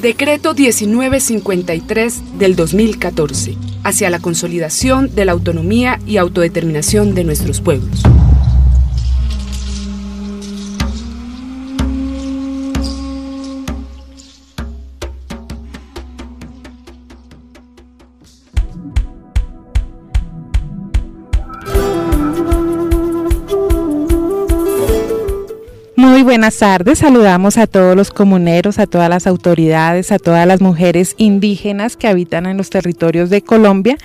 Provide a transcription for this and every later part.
Decreto 1953 del 2014, hacia la consolidación de la autonomía y autodeterminación de nuestros pueblos. Buenas tardes, saludamos a todos los comuneros, a todas las autoridades, a todas las mujeres indígenas que habitan en los territorios de Colombia.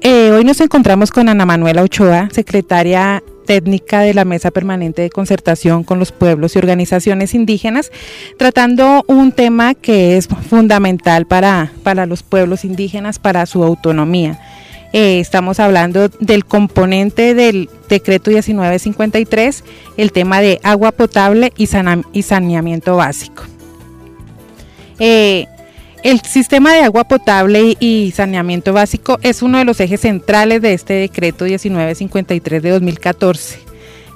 Eh, hoy nos encontramos con Ana Manuela Ochoa, secretaria técnica de la Mesa Permanente de Concertación con los Pueblos y Organizaciones Indígenas, tratando un tema que es fundamental para, para los pueblos indígenas, para su autonomía. Eh, estamos hablando del componente del decreto 1953, el tema de agua potable y, saneamiento básico. Eh, el sistema de agua potable y saneamiento básico es uno de los ejes centrales de este decreto 1953 de 2014.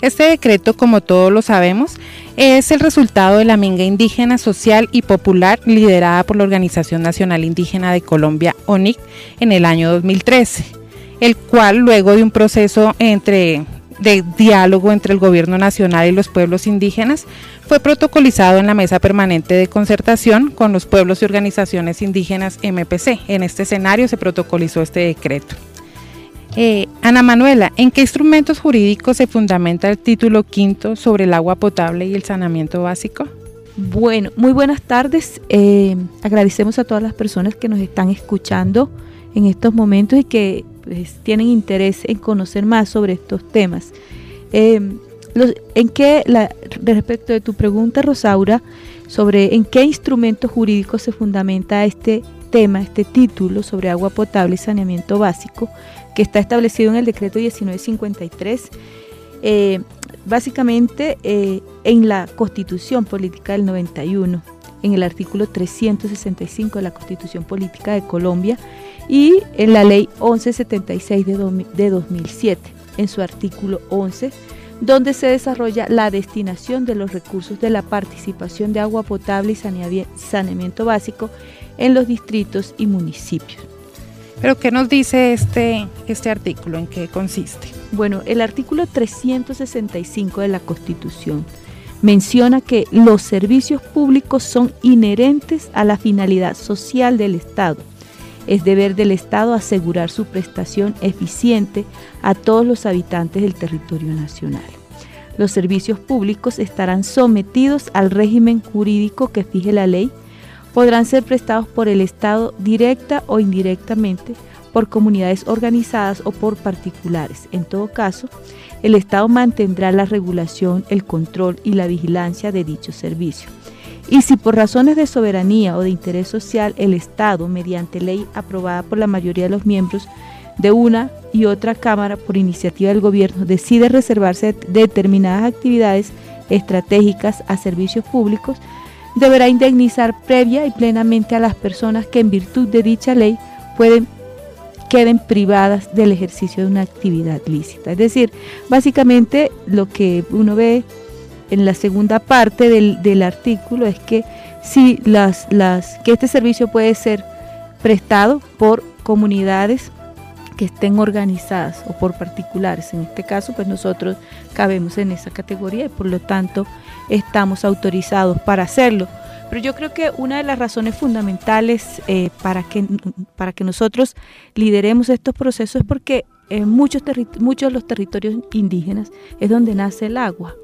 Este decreto, como todos lo sabemos, es el resultado de la minga indígena social y popular liderada por la Organización Nacional Indígena de Colombia, ONIC, en el año 2013, el cual luego de un proceso entre de diálogo entre el gobierno nacional y los pueblos indígenas fue protocolizado en la Mesa Permanente de Concertación con los pueblos y organizaciones indígenas MPC. En este escenario se protocolizó este decreto. Eh, Ana Manuela, ¿en qué instrumentos jurídicos se fundamenta el título quinto sobre el agua potable y el saneamiento básico? Bueno, muy buenas tardes. Eh, agradecemos a todas las personas que nos están escuchando en estos momentos y que pues, tienen interés en conocer más sobre estos temas. Eh, ¿En qué, respecto de tu pregunta, Rosaura, sobre en qué instrumento jurídico se fundamenta este tema, este título sobre agua potable y saneamiento básico, que está establecido en el decreto 1953, eh, básicamente eh, en la Constitución Política del 91, en el artículo 365 de la Constitución Política de Colombia y en la Ley 1176 de, de 2007, en su artículo 11 donde se desarrolla la destinación de los recursos de la participación de agua potable y saneamiento básico en los distritos y municipios. Pero ¿qué nos dice este, este artículo? ¿En qué consiste? Bueno, el artículo 365 de la Constitución menciona que los servicios públicos son inherentes a la finalidad social del Estado. Es deber del Estado asegurar su prestación eficiente a todos los habitantes del territorio nacional. Los servicios públicos estarán sometidos al régimen jurídico que fije la ley podrán ser prestados por el Estado directa o indirectamente, por comunidades organizadas o por particulares. En todo caso, el Estado mantendrá la regulación, el control y la vigilancia de dicho servicio. Y si por razones de soberanía o de interés social el Estado, mediante ley aprobada por la mayoría de los miembros de una y otra Cámara por iniciativa del Gobierno, decide reservarse determinadas actividades estratégicas a servicios públicos, deberá indemnizar previa y plenamente a las personas que en virtud de dicha ley pueden queden privadas del ejercicio de una actividad lícita. Es decir, básicamente lo que uno ve en la segunda parte del, artículo es que si las, las, que este servicio puede ser prestado por comunidades que estén organizadas o por particulares. En este caso, pues nosotros cabemos en esa categoría y por lo tanto estamos autorizados para hacerlo. Pero yo creo que una de las razones fundamentales eh, para, que, para que nosotros lideremos estos procesos es porque en muchos, muchos de los territorios indígenas es donde nace el agua.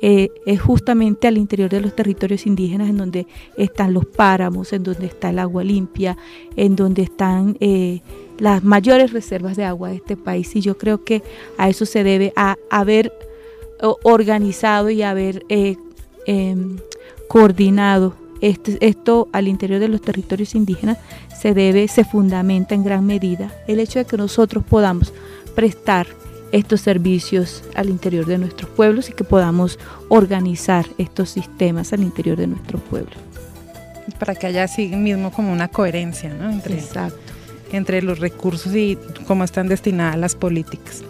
Eh, es justamente al interior de los territorios indígenas en donde están los páramos, en donde está el agua limpia, en donde están eh, las mayores reservas de agua de este país. Y yo creo que a eso se debe a haber organizado y haber em, coordinado este, esto al interior de los territorios indígenas se debe, se fundamenta en gran medida el hecho de que nosotros podamos prestar estos servicios al interior de nuestros pueblos y que podamos organizar estos sistemas al interior de nuestros pueblos. Para que haya así mismo como una coherencia entre, entre los recursos y cómo están destinadas las políticas.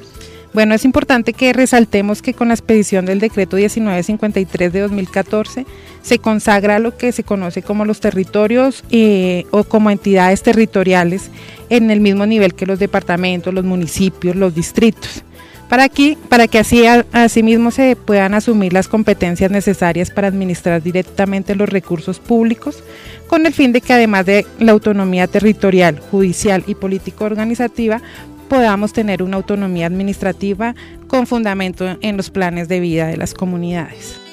Bueno, es importante que resaltemos que con la expedición del decreto 1953 de 2014 se consagra lo que se conoce como los territorios eh, o como entidades territoriales en el mismo nivel que los departamentos, los municipios, los distritos. Para, aquí, para que así asimismo se puedan asumir las competencias necesarias para administrar directamente los recursos públicos, con el fin de que además de la autonomía territorial, judicial y político organizativa, podamos tener una autonomía administrativa con fundamento en los planes de vida de las comunidades.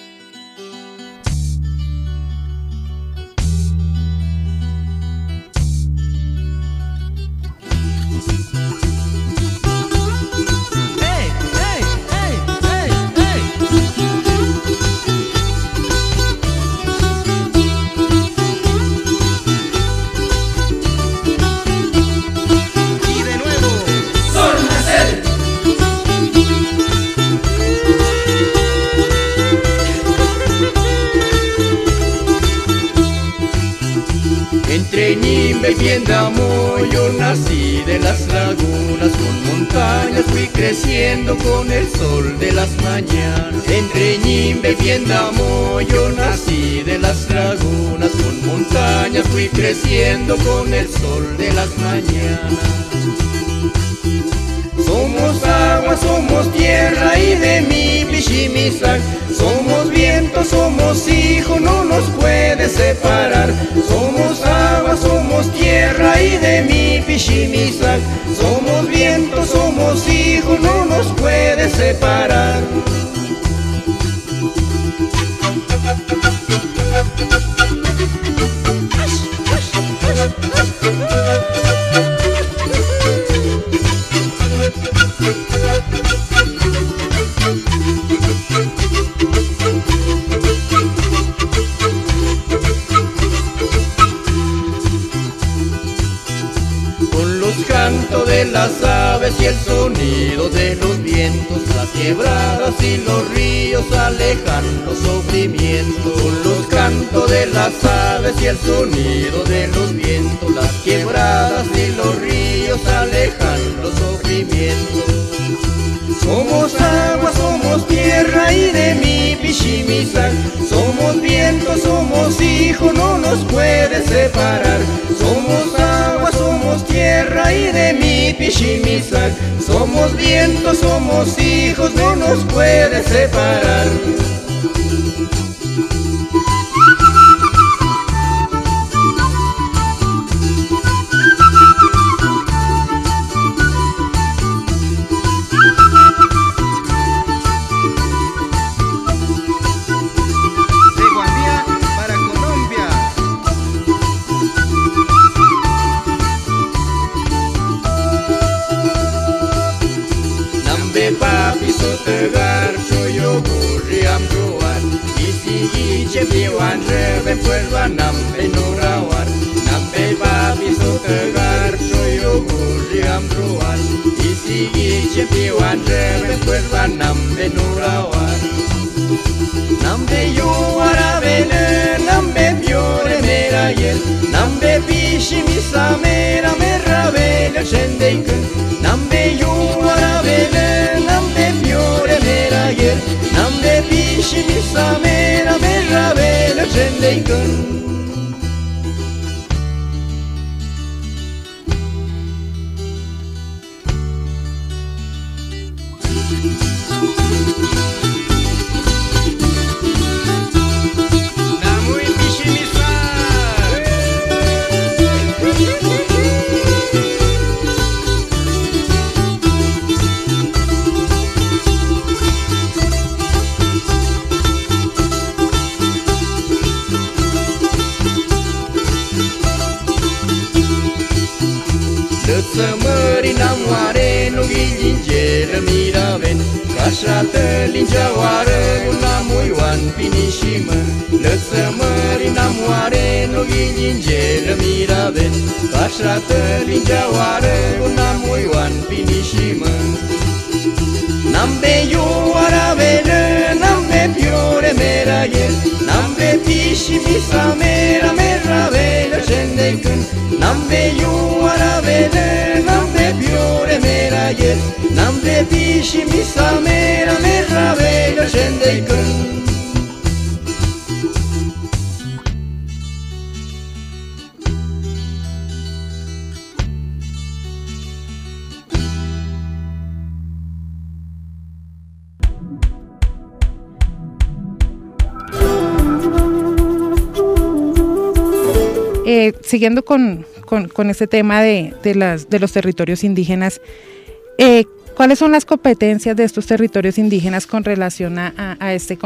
Viendamo, yo nací de las lagunas con montañas, fui creciendo con el sol de las mañanas. Entre Ñimbe y Viendamo, yo nací de las lagunas con montañas, fui creciendo con el sol de las mañanas. Somos agua, somos tierra y de mi Pishimisak. Somos viento, somos hijo, no nos puede separar. Somos agua, somos tierra y de mi Pishimisak. Somos viento, somos hijo, no nos puede separar. Sonido de los vientos, las quebradas y los ríos alejan los sufrimientos. Somos agua, somos tierra y de mi pichimisac. Somos viento, somos hijo, no nos puede separar. Somos agua, somos tierra y de mi pichimisac. Somos viento, somos hijos, no nos puede separar. Shepiwan rebe puerva nampe nurawan Nampe papi sotegar shoyo muliam ruan Isigi shepiwan rebe puerva nampe nurawan Nampe yuara bele nampe piore merayel Nampe pishi misamera merra bele shendeikan đến gần Să mări n-am nu ghilingeră miraven Ca șată lingea oară, un amuioan, pini și mă. Lăsă mări n-am nu ghilingeră miraven Ca șată lingea oară, un amuioan, pini și mă. N-am pe eu oară, n-am pe piore meraie Peti bisa mera merra vela scende kun Namde yuara vele namde biore mera yer Namde pişi bisa mera merra vela Eh, siguiendo con, con, este tema de, de, las, de los territorios indígenas, eh, ¿cuáles son las competencias de estos territorios indígenas con relación a, a este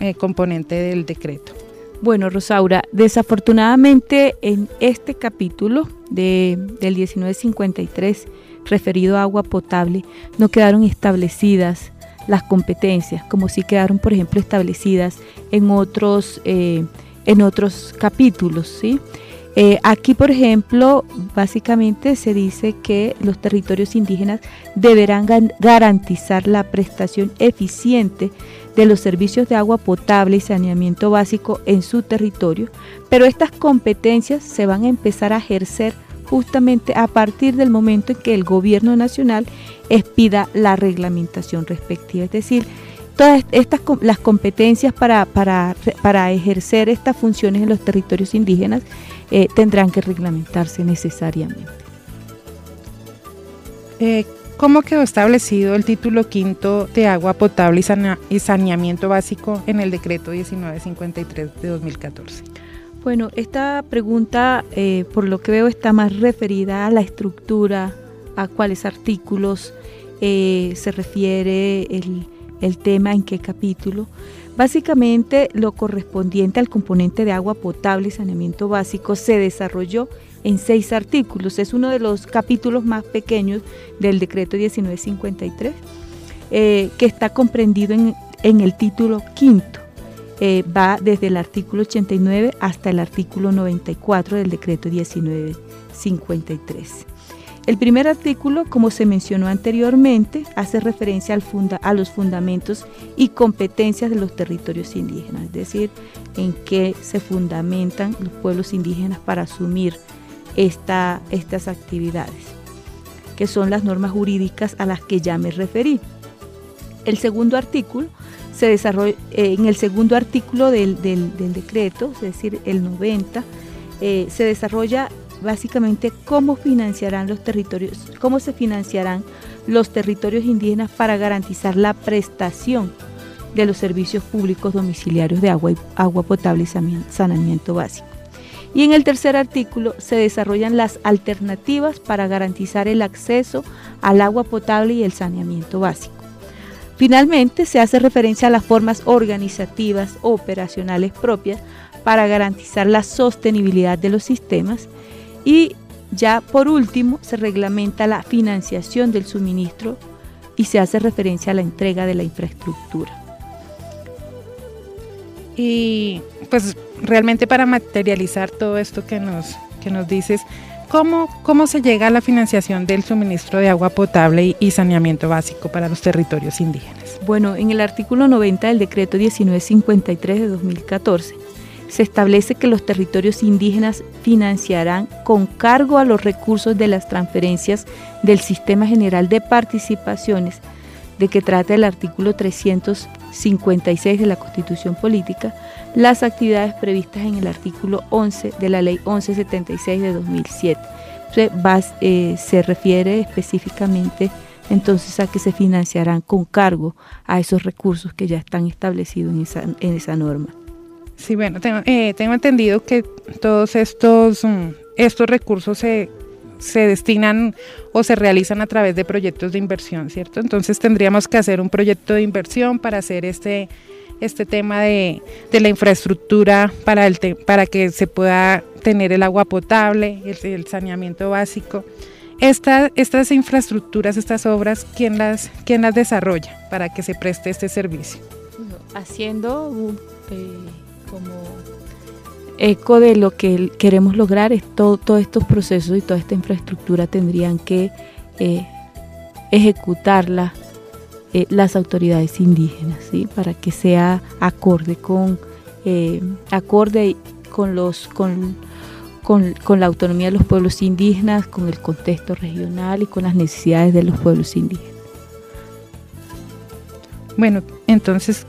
eh, componente del decreto? Bueno, Rosaura, desafortunadamente en este capítulo de, del 1953 referido a agua potable no quedaron establecidas las competencias, como si quedaron, por ejemplo, establecidas en otros, en otros capítulos, ¿sí? Eh, aquí, por ejemplo, básicamente se dice que los territorios indígenas deberán garantizar la prestación eficiente de los servicios de agua potable y saneamiento básico en su territorio, pero estas competencias se van a empezar a ejercer justamente a partir del momento en que el gobierno nacional expida la reglamentación respectiva, es decir, todas estas las competencias para, para, para ejercer estas funciones en los territorios indígenas eh, tendrán que reglamentarse necesariamente. Eh, ¿Cómo quedó establecido el título quinto de agua potable y, saneamiento básico en el decreto 1953 de 2014? Bueno, esta pregunta, eh, por lo que veo, está más referida a la estructura, a cuáles artículos se refiere el, el tema, en qué capítulo. Básicamente lo correspondiente al componente de agua potable y saneamiento básico se desarrolló en seis artículos. Es uno de los capítulos más pequeños del decreto 1953, eh, que está comprendido en, el título quinto. Eh, va desde el artículo 89 hasta el artículo 94 del decreto 1953. El primer artículo, como se mencionó anteriormente, hace referencia a los fundamentos y competencias de los territorios indígenas, es decir, en qué se fundamentan los pueblos indígenas para asumir esta, estas actividades, que son las normas jurídicas a las que ya me referí. El segundo artículo se desarrolla, eh, en el segundo artículo del, decreto, es decir, el 90, eh, se desarrolla básicamente cómo financiarán los territorios, cómo se financiarán los territorios indígenas para garantizar la prestación de los servicios públicos domiciliarios de agua, agua potable y saneamiento básico. Y en el tercer artículo se desarrollan las alternativas para garantizar el acceso al agua potable y el saneamiento básico. Finalmente, se hace referencia a las formas organizativas operacionales propias para garantizar la sostenibilidad de los sistemas y ya por último se reglamenta la financiación del suministro y se hace referencia a la entrega de la infraestructura. Y pues realmente para materializar todo esto que nos, que nos dices, ¿cómo, ¿cómo se llega a la financiación del suministro de agua potable y, saneamiento básico para los territorios indígenas? Bueno, en el artículo 90 del decreto 1953 de 2014 se establece que los territorios indígenas financiarán con cargo a los recursos de las transferencias del Sistema General de Participaciones, de que trata el artículo 356 de la Constitución Política, las actividades previstas en el artículo 11 de la Ley 1176 de 2007. Eh, se refiere específicamente entonces a que se financiarán con cargo a esos recursos que ya están establecidos en esa norma. Sí, bueno, tengo, eh, tengo entendido que todos estos, mm, estos recursos se, se destinan o se realizan a través de proyectos de inversión, ¿cierto? Entonces tendríamos que hacer un proyecto de inversión para hacer este, este tema de, de la infraestructura para, el para que se pueda tener el agua potable, el, saneamiento básico. Esta, estas infraestructuras, estas obras, ¿quién las, ¿quién las desarrolla para que se preste este servicio? Haciendo eh, como eco de lo que queremos lograr es todo, todos estos procesos y toda esta infraestructura tendrían que eh, ejecutarla eh, las autoridades indígenas, ¿sí? para que sea acorde con eh, acorde con los con, con, con, la autonomía de los pueblos indígenas, con el contexto regional y con las necesidades de los pueblos indígenas. Bueno, entonces,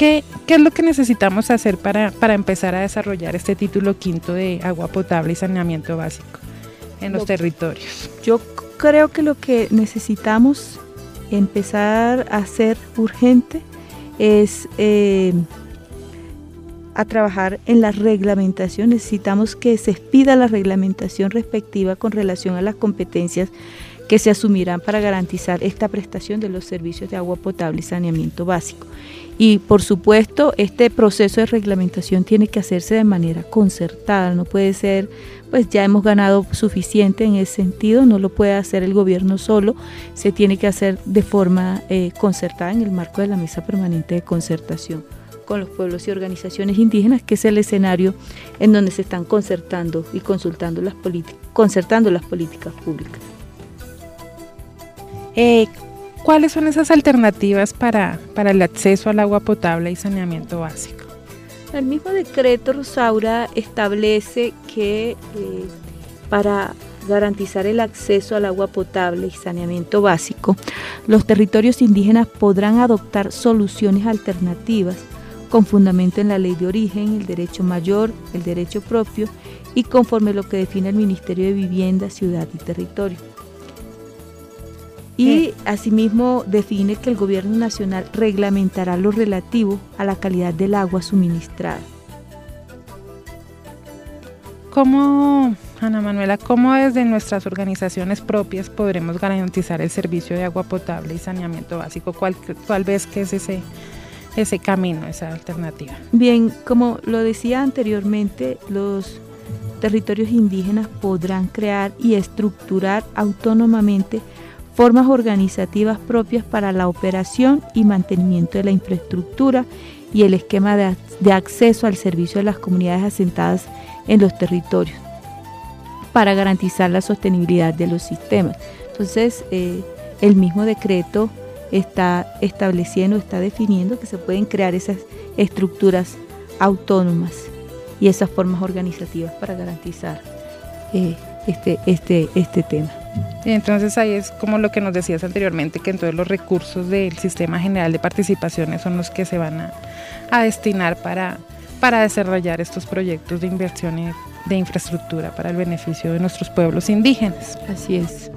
¿qué, qué es lo que necesitamos hacer para, para, empezar a desarrollar este título quinto de agua potable y saneamiento básico en los territorios? Yo creo que lo que necesitamos empezar a hacer urgente es eh, a trabajar en la reglamentación. Necesitamos que se expida la reglamentación respectiva con relación a las competencias que se asumirán para garantizar esta prestación de los servicios de agua potable y saneamiento básico. Y por supuesto, este proceso de reglamentación tiene que hacerse de manera concertada, no puede ser, pues ya hemos ganado suficiente en ese sentido, no lo puede hacer el gobierno solo, se tiene que hacer de forma eh, concertada en el marco de la Mesa Permanente de Concertación con los pueblos y organizaciones indígenas, que es el escenario en donde se están concertando y consultando las concertando las políticas públicas. Eh, ¿Cuáles son esas alternativas para, para el acceso al agua potable y saneamiento básico? El mismo decreto Rosaura establece que eh, para garantizar el acceso al agua potable y saneamiento básico, los territorios indígenas podrán adoptar soluciones alternativas con fundamento en la ley de origen, el derecho mayor, el derecho propio y conforme lo que define el Ministerio de Vivienda, Ciudad y Territorio y asimismo define que el gobierno nacional reglamentará lo relativo a la calidad del agua suministrada. ¿Cómo, Ana Manuela, cómo desde nuestras organizaciones propias podremos garantizar el servicio de agua potable y saneamiento básico? ¿Cuál, cuál ves que es ese, ese camino, esa alternativa? Bien, como lo decía anteriormente, los territorios indígenas podrán crear y estructurar autónomamente formas organizativas propias para la operación y mantenimiento de la infraestructura y el esquema de, acceso al servicio de las comunidades asentadas en los territorios para garantizar la sostenibilidad de los sistemas. Entonces, eh, el mismo decreto está estableciendo, está definiendo que se pueden crear esas estructuras autónomas y esas formas organizativas para garantizar eh, este, este, este tema. Y entonces ahí es como lo que nos decías anteriormente, que entonces los recursos del Sistema General de Participaciones son los que se van a, destinar para, para desarrollar estos proyectos de inversión y de infraestructura para el beneficio de nuestros pueblos indígenas. Así es.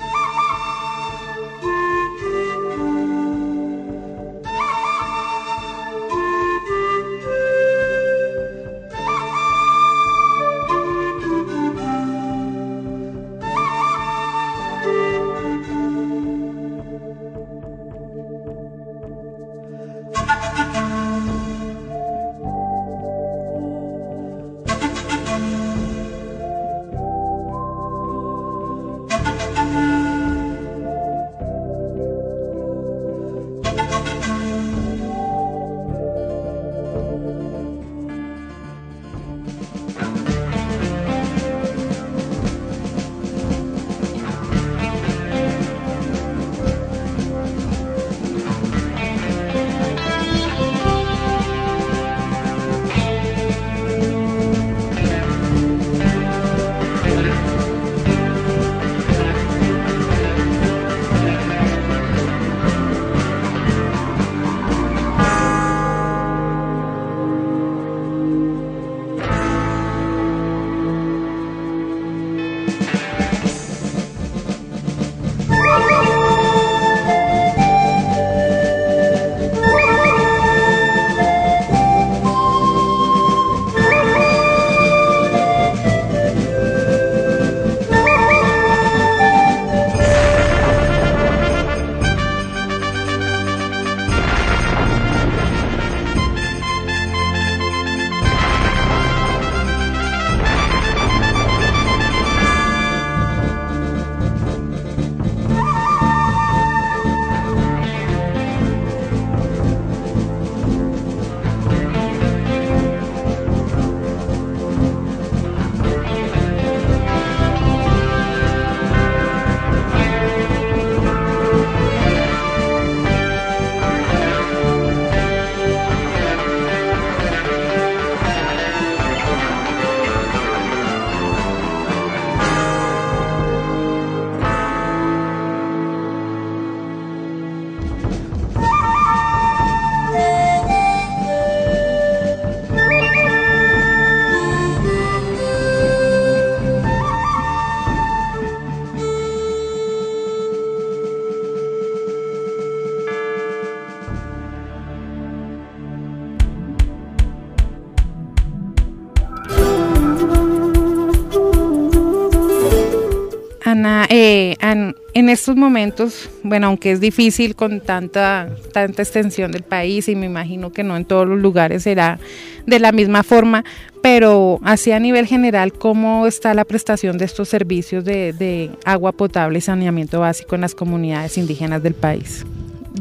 Ana, eh, en estos momentos, bueno, aunque es difícil con tanta, tanta extensión del país y me imagino que no en todos los lugares será de la misma forma, pero así a nivel general, ¿cómo está la prestación de estos servicios de, agua potable y saneamiento básico en las comunidades indígenas del país?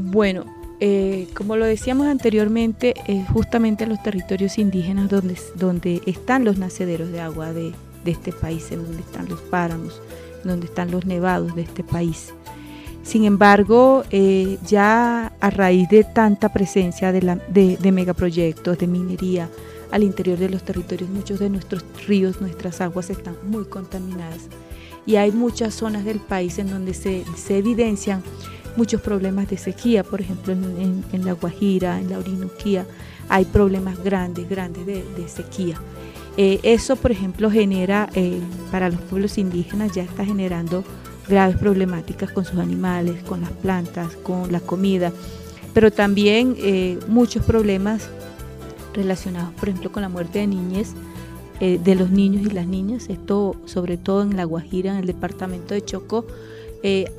Bueno, eh, como lo decíamos anteriormente, es justamente los territorios indígenas donde, donde están los nacederos de agua de, de este país, en donde están los páramos, donde están los nevados de este país. Sin embargo, eh, ya a raíz de tanta presencia de, megaproyectos, de minería al interior de los territorios, muchos de nuestros ríos, nuestras aguas están muy contaminadas. Y hay muchas zonas del país en donde se, evidencian muchos problemas de sequía, por ejemplo en, La Guajira, en la Orinoquía, hay problemas grandes, grandes de sequía. Eh, eso, por ejemplo, genera eh, para los pueblos indígenas, ya está generando graves problemáticas con sus animales, con las plantas, con la comida, pero también eh, muchos problemas relacionados, por ejemplo, con la muerte de niñez, de los niños y las niñas, esto sobre todo en La Guajira, en el departamento de Chocó,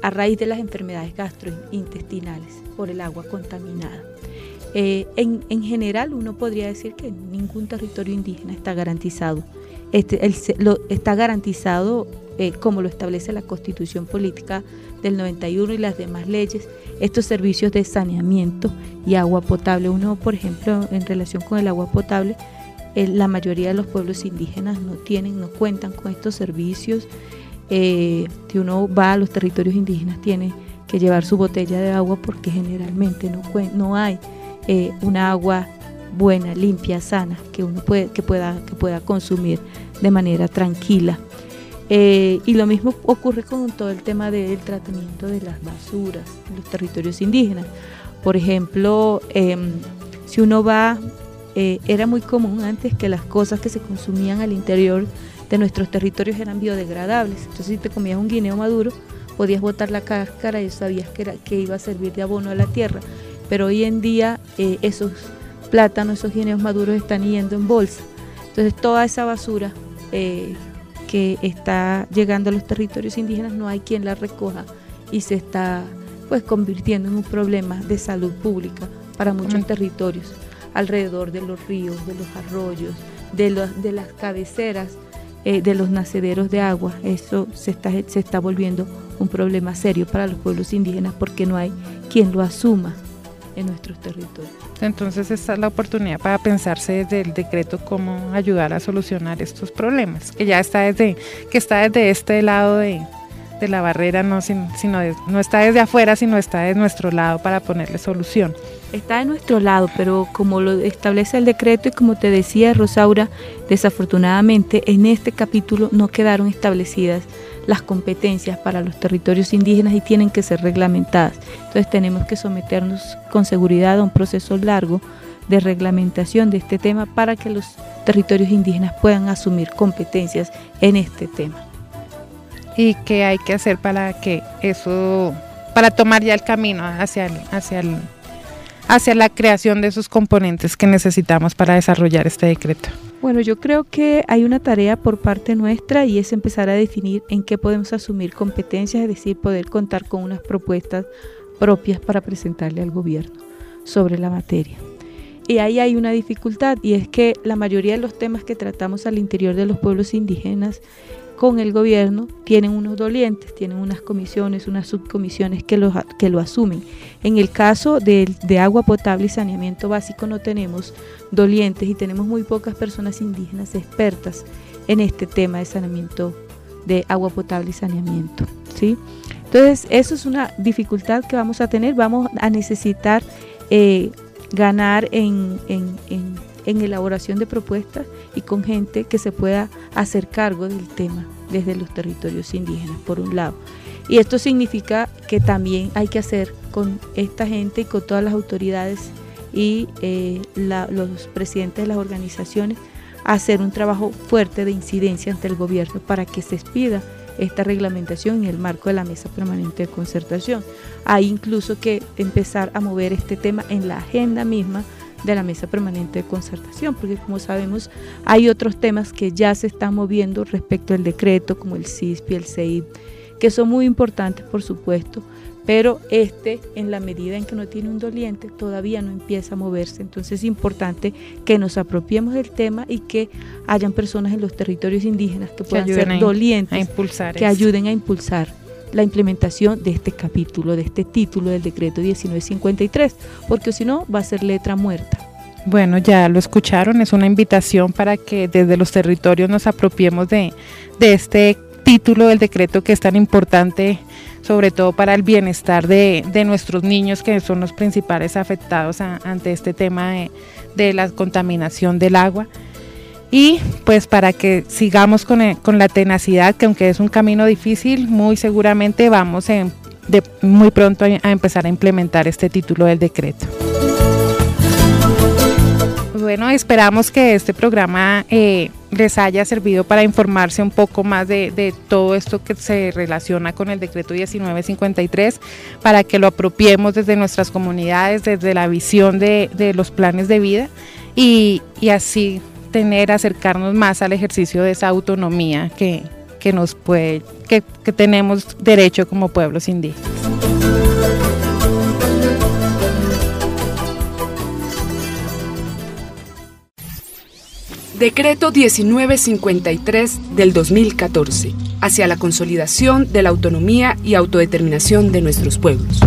a raíz de las enfermedades gastrointestinales por el agua contaminada. Eh, en, general, uno podría decir que ningún territorio indígena está garantizado. Este, está garantizado eh, como lo establece la Constitución Política del 91 y las demás leyes, estos servicios de saneamiento y agua potable. Uno, por ejemplo, en relación con el agua potable, eh, la mayoría de los pueblos indígenas no tienen, no cuentan con estos servicios. si uno va a los territorios indígenas, tiene que llevar su botella de agua porque generalmente no, no hay eh, una agua buena, limpia, sana, que uno puede, que pueda, que pueda consumir de manera tranquila. Eh, y lo mismo ocurre con todo el tema del tratamiento de las basuras en los territorios indígenas. Por ejemplo, em, si uno va, eh, era muy común antes que las cosas que se consumían al interior de nuestros territorios eran biodegradables. Entonces, si te comías un guineo maduro, podías botar la cáscara y sabías que, era, que iba a servir de abono a la tierra pero hoy en día eh, esos plátanos, esos guineos maduros están yendo en bolsa. Entonces toda esa basura eh, que está llegando a los territorios indígenas no hay quien la recoja y se está pues convirtiendo en un problema de salud pública para muchos territorios alrededor de los ríos, de los arroyos, de, los, de las cabeceras, eh, de los nacederos de agua. Eso se está, se está volviendo un problema serio para los pueblos indígenas porque no hay quien lo asuma en nuestros territorios. Entonces esta es la oportunidad para pensarse desde el decreto cómo ayudar a solucionar estos problemas, que ya está desde, que está desde este lado de, la barrera, no, sino no está desde afuera, sino está de nuestro lado para ponerle solución. Está de nuestro lado, pero como lo establece el decreto y como te decía Rosaura, desafortunadamente en este capítulo no quedaron establecidas las competencias para los territorios indígenas y tienen que ser reglamentadas. Entonces tenemos que someternos con seguridad a un proceso largo de reglamentación de este tema para que los territorios indígenas puedan asumir competencias en este tema. ¿Y qué hay que hacer para que eso, para tomar ya el camino hacia, hacia, hacia la creación de esos componentes que necesitamos para desarrollar este decreto? Bueno, yo creo que hay una tarea por parte nuestra y es empezar a definir en qué podemos asumir competencias, es decir, poder contar con unas propuestas propias para presentarle al gobierno sobre la materia. Y ahí hay una dificultad y es que la mayoría de los temas que tratamos al interior de los pueblos indígenas con el gobierno tienen unos dolientes, tienen unas comisiones, unas subcomisiones que lo, que lo asumen. En el caso de, de, agua potable y saneamiento básico no tenemos dolientes y tenemos muy pocas personas indígenas expertas en este tema de saneamiento de agua potable y saneamiento. ¿sí? Entonces, eso es una dificultad que vamos a tener, vamos a necesitar eh, ganar en, en, en en elaboración de propuestas y con gente que se pueda hacer cargo del tema desde los territorios indígenas, por un lado. Y esto significa que también hay que hacer con esta gente y con todas las autoridades y eh, los presidentes de las organizaciones hacer un trabajo fuerte de incidencia ante el gobierno para que se expida esta reglamentación en el marco de la mesa permanente de concertación. Hay incluso que empezar a mover este tema en la agenda misma de la mesa permanente de concertación, porque como sabemos hay otros temas que ya se están moviendo respecto al decreto, como el CISP y el CEIP, que son muy importantes, por supuesto, pero este, en la medida en que no tiene un doliente, todavía no empieza a moverse. Entonces es importante que nos apropiemos del tema y que hayan personas en los territorios indígenas que puedan ser dolientes, impulsar que ayuden a impulsar la implementación de este capítulo, de este título del decreto 1953, porque si no va a ser letra muerta. Bueno, ya lo escucharon, es una invitación para que desde los territorios nos apropiemos de, de este título del decreto que es tan importante sobre todo para el bienestar de, nuestros niños, que son los principales afectados ante este tema de, de, la contaminación del agua. Y pues para que sigamos con, con, la tenacidad, que aunque es un camino difícil, muy seguramente vamos de, muy pronto a empezar a implementar este título del decreto. Bueno, esperamos que este programa eh, les haya servido para informarse un poco más de, todo esto que se relaciona con el decreto 1953, para que lo apropiemos desde nuestras comunidades, desde la visión de, los planes de vida y, así tener, acercarnos más al ejercicio de esa autonomía que, nos puede, que tenemos derecho como pueblos indígenas. Decreto 1953 del 2014, hacia la consolidación de la autonomía y autodeterminación de nuestros pueblos.